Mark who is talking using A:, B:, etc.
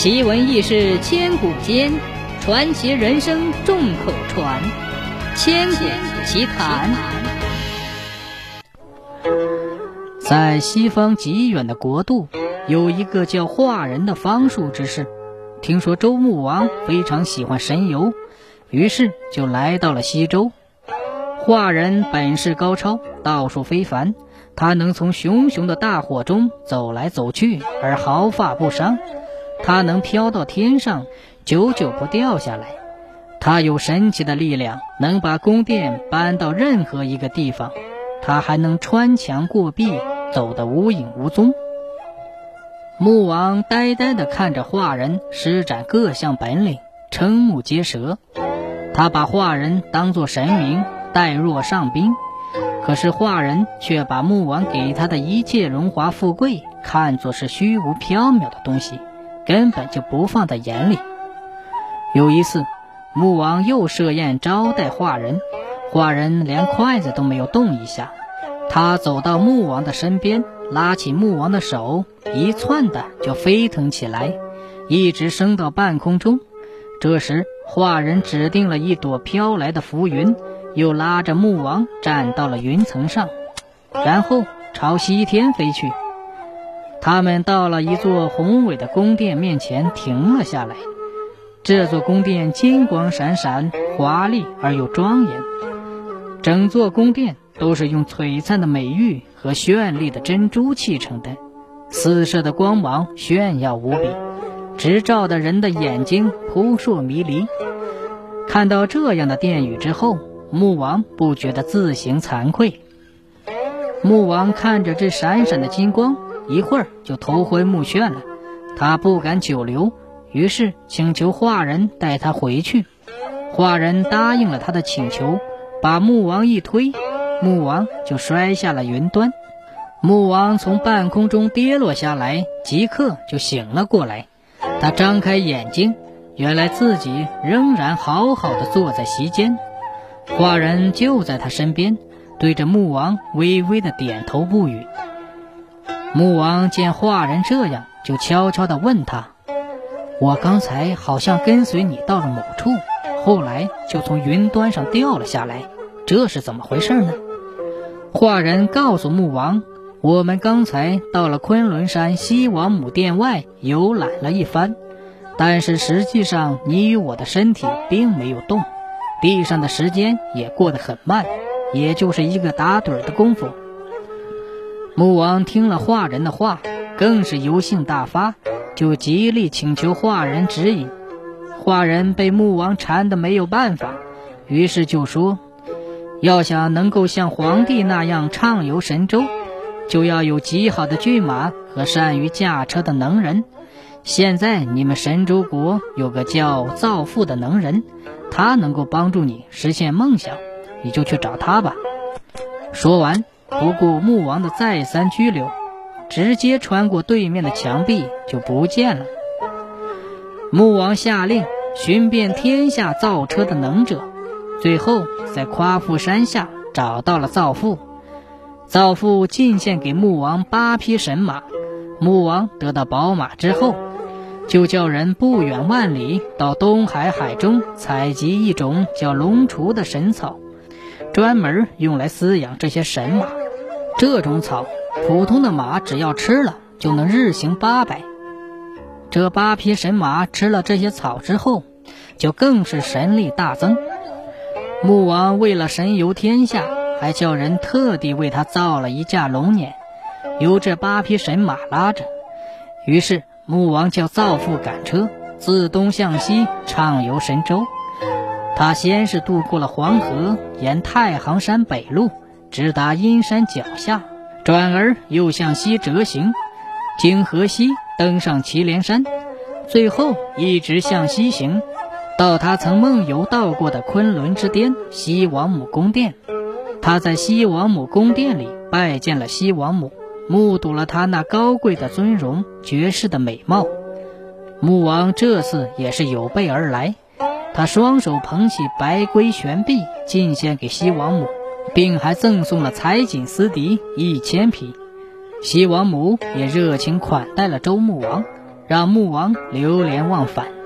A: 奇闻异事千古间，传奇人生众口传。千古奇谈。在西方极远的国度，有一个叫华人的方术之士。听说周穆王非常喜欢神游，于是就来到了西周。华人本事高超，道术非凡，他能从熊熊的大火中走来走去，而毫发不伤。它能飘到天上，久久不掉下来。它有神奇的力量，能把宫殿搬到任何一个地方。它还能穿墙过壁，走得无影无踪。穆王呆呆地看着画人施展各项本领，瞠目结舌。他把画人当作神明，待若上宾。可是画人却把穆王给他的一切荣华富贵看作是虚无缥缈的东西。根本就不放在眼里。有一次，穆王又设宴招待华人，华人连筷子都没有动一下。他走到穆王的身边，拉起穆王的手，一窜的就飞腾起来，一直升到半空中。这时，华人指定了一朵飘来的浮云，又拉着穆王站到了云层上，然后朝西天飞去。他们到了一座宏伟的宫殿面前，停了下来。这座宫殿金光闪闪，华丽而又庄严。整座宫殿都是用璀璨的美玉和绚丽的珍珠砌成的，四射的光芒炫耀无比，直照的人的眼睛扑朔迷离。看到这样的殿宇之后，穆王不觉得自行惭愧。穆王看着这闪闪的金光。一会儿就头昏目眩了，他不敢久留，于是请求画人带他回去。画人答应了他的请求，把穆王一推，穆王就摔下了云端。穆王从半空中跌落下来，即刻就醒了过来。他张开眼睛，原来自己仍然好好的坐在席间，画人就在他身边，对着穆王微微的点头不语。穆王见画人这样，就悄悄地问他：“我刚才好像跟随你到了某处，后来就从云端上掉了下来，这是怎么回事呢？”画人告诉穆王：“我们刚才到了昆仑山西王母殿外游览了一番，但是实际上你与我的身体并没有动，地上的时间也过得很慢，也就是一个打盹的功夫。”穆王听了画人的话，更是油性大发，就极力请求画人指引。画人被穆王缠得没有办法，于是就说：“要想能够像皇帝那样畅游神州，就要有极好的骏马和善于驾车的能人。现在你们神州国有个叫造父的能人，他能够帮助你实现梦想，你就去找他吧。”说完。不顾穆王的再三拘留，直接穿过对面的墙壁就不见了。穆王下令寻遍天下造车的能者，最后在夸父山下找到了造父。造父进献给穆王八匹神马，穆王得到宝马之后，就叫人不远万里到东海海中采集一种叫龙雏的神草，专门用来饲养这些神马。这种草，普通的马只要吃了就能日行八百。这八匹神马吃了这些草之后，就更是神力大增。穆王为了神游天下，还叫人特地为他造了一架龙辇，由这八匹神马拉着。于是穆王叫造父赶车，自东向西畅游神州。他先是渡过了黄河，沿太行山北路。直达阴山脚下，转而又向西折行，经河西登上祁连山，最后一直向西行，到他曾梦游到过的昆仑之巅西王母宫殿。他在西王母宫殿里拜见了西王母，目睹了她那高贵的尊容、绝世的美貌。穆王这次也是有备而来，他双手捧起白龟玄璧，进献给西王母。并还赠送了彩锦丝笛一千匹，西王母也热情款待了周穆王，让穆王流连忘返。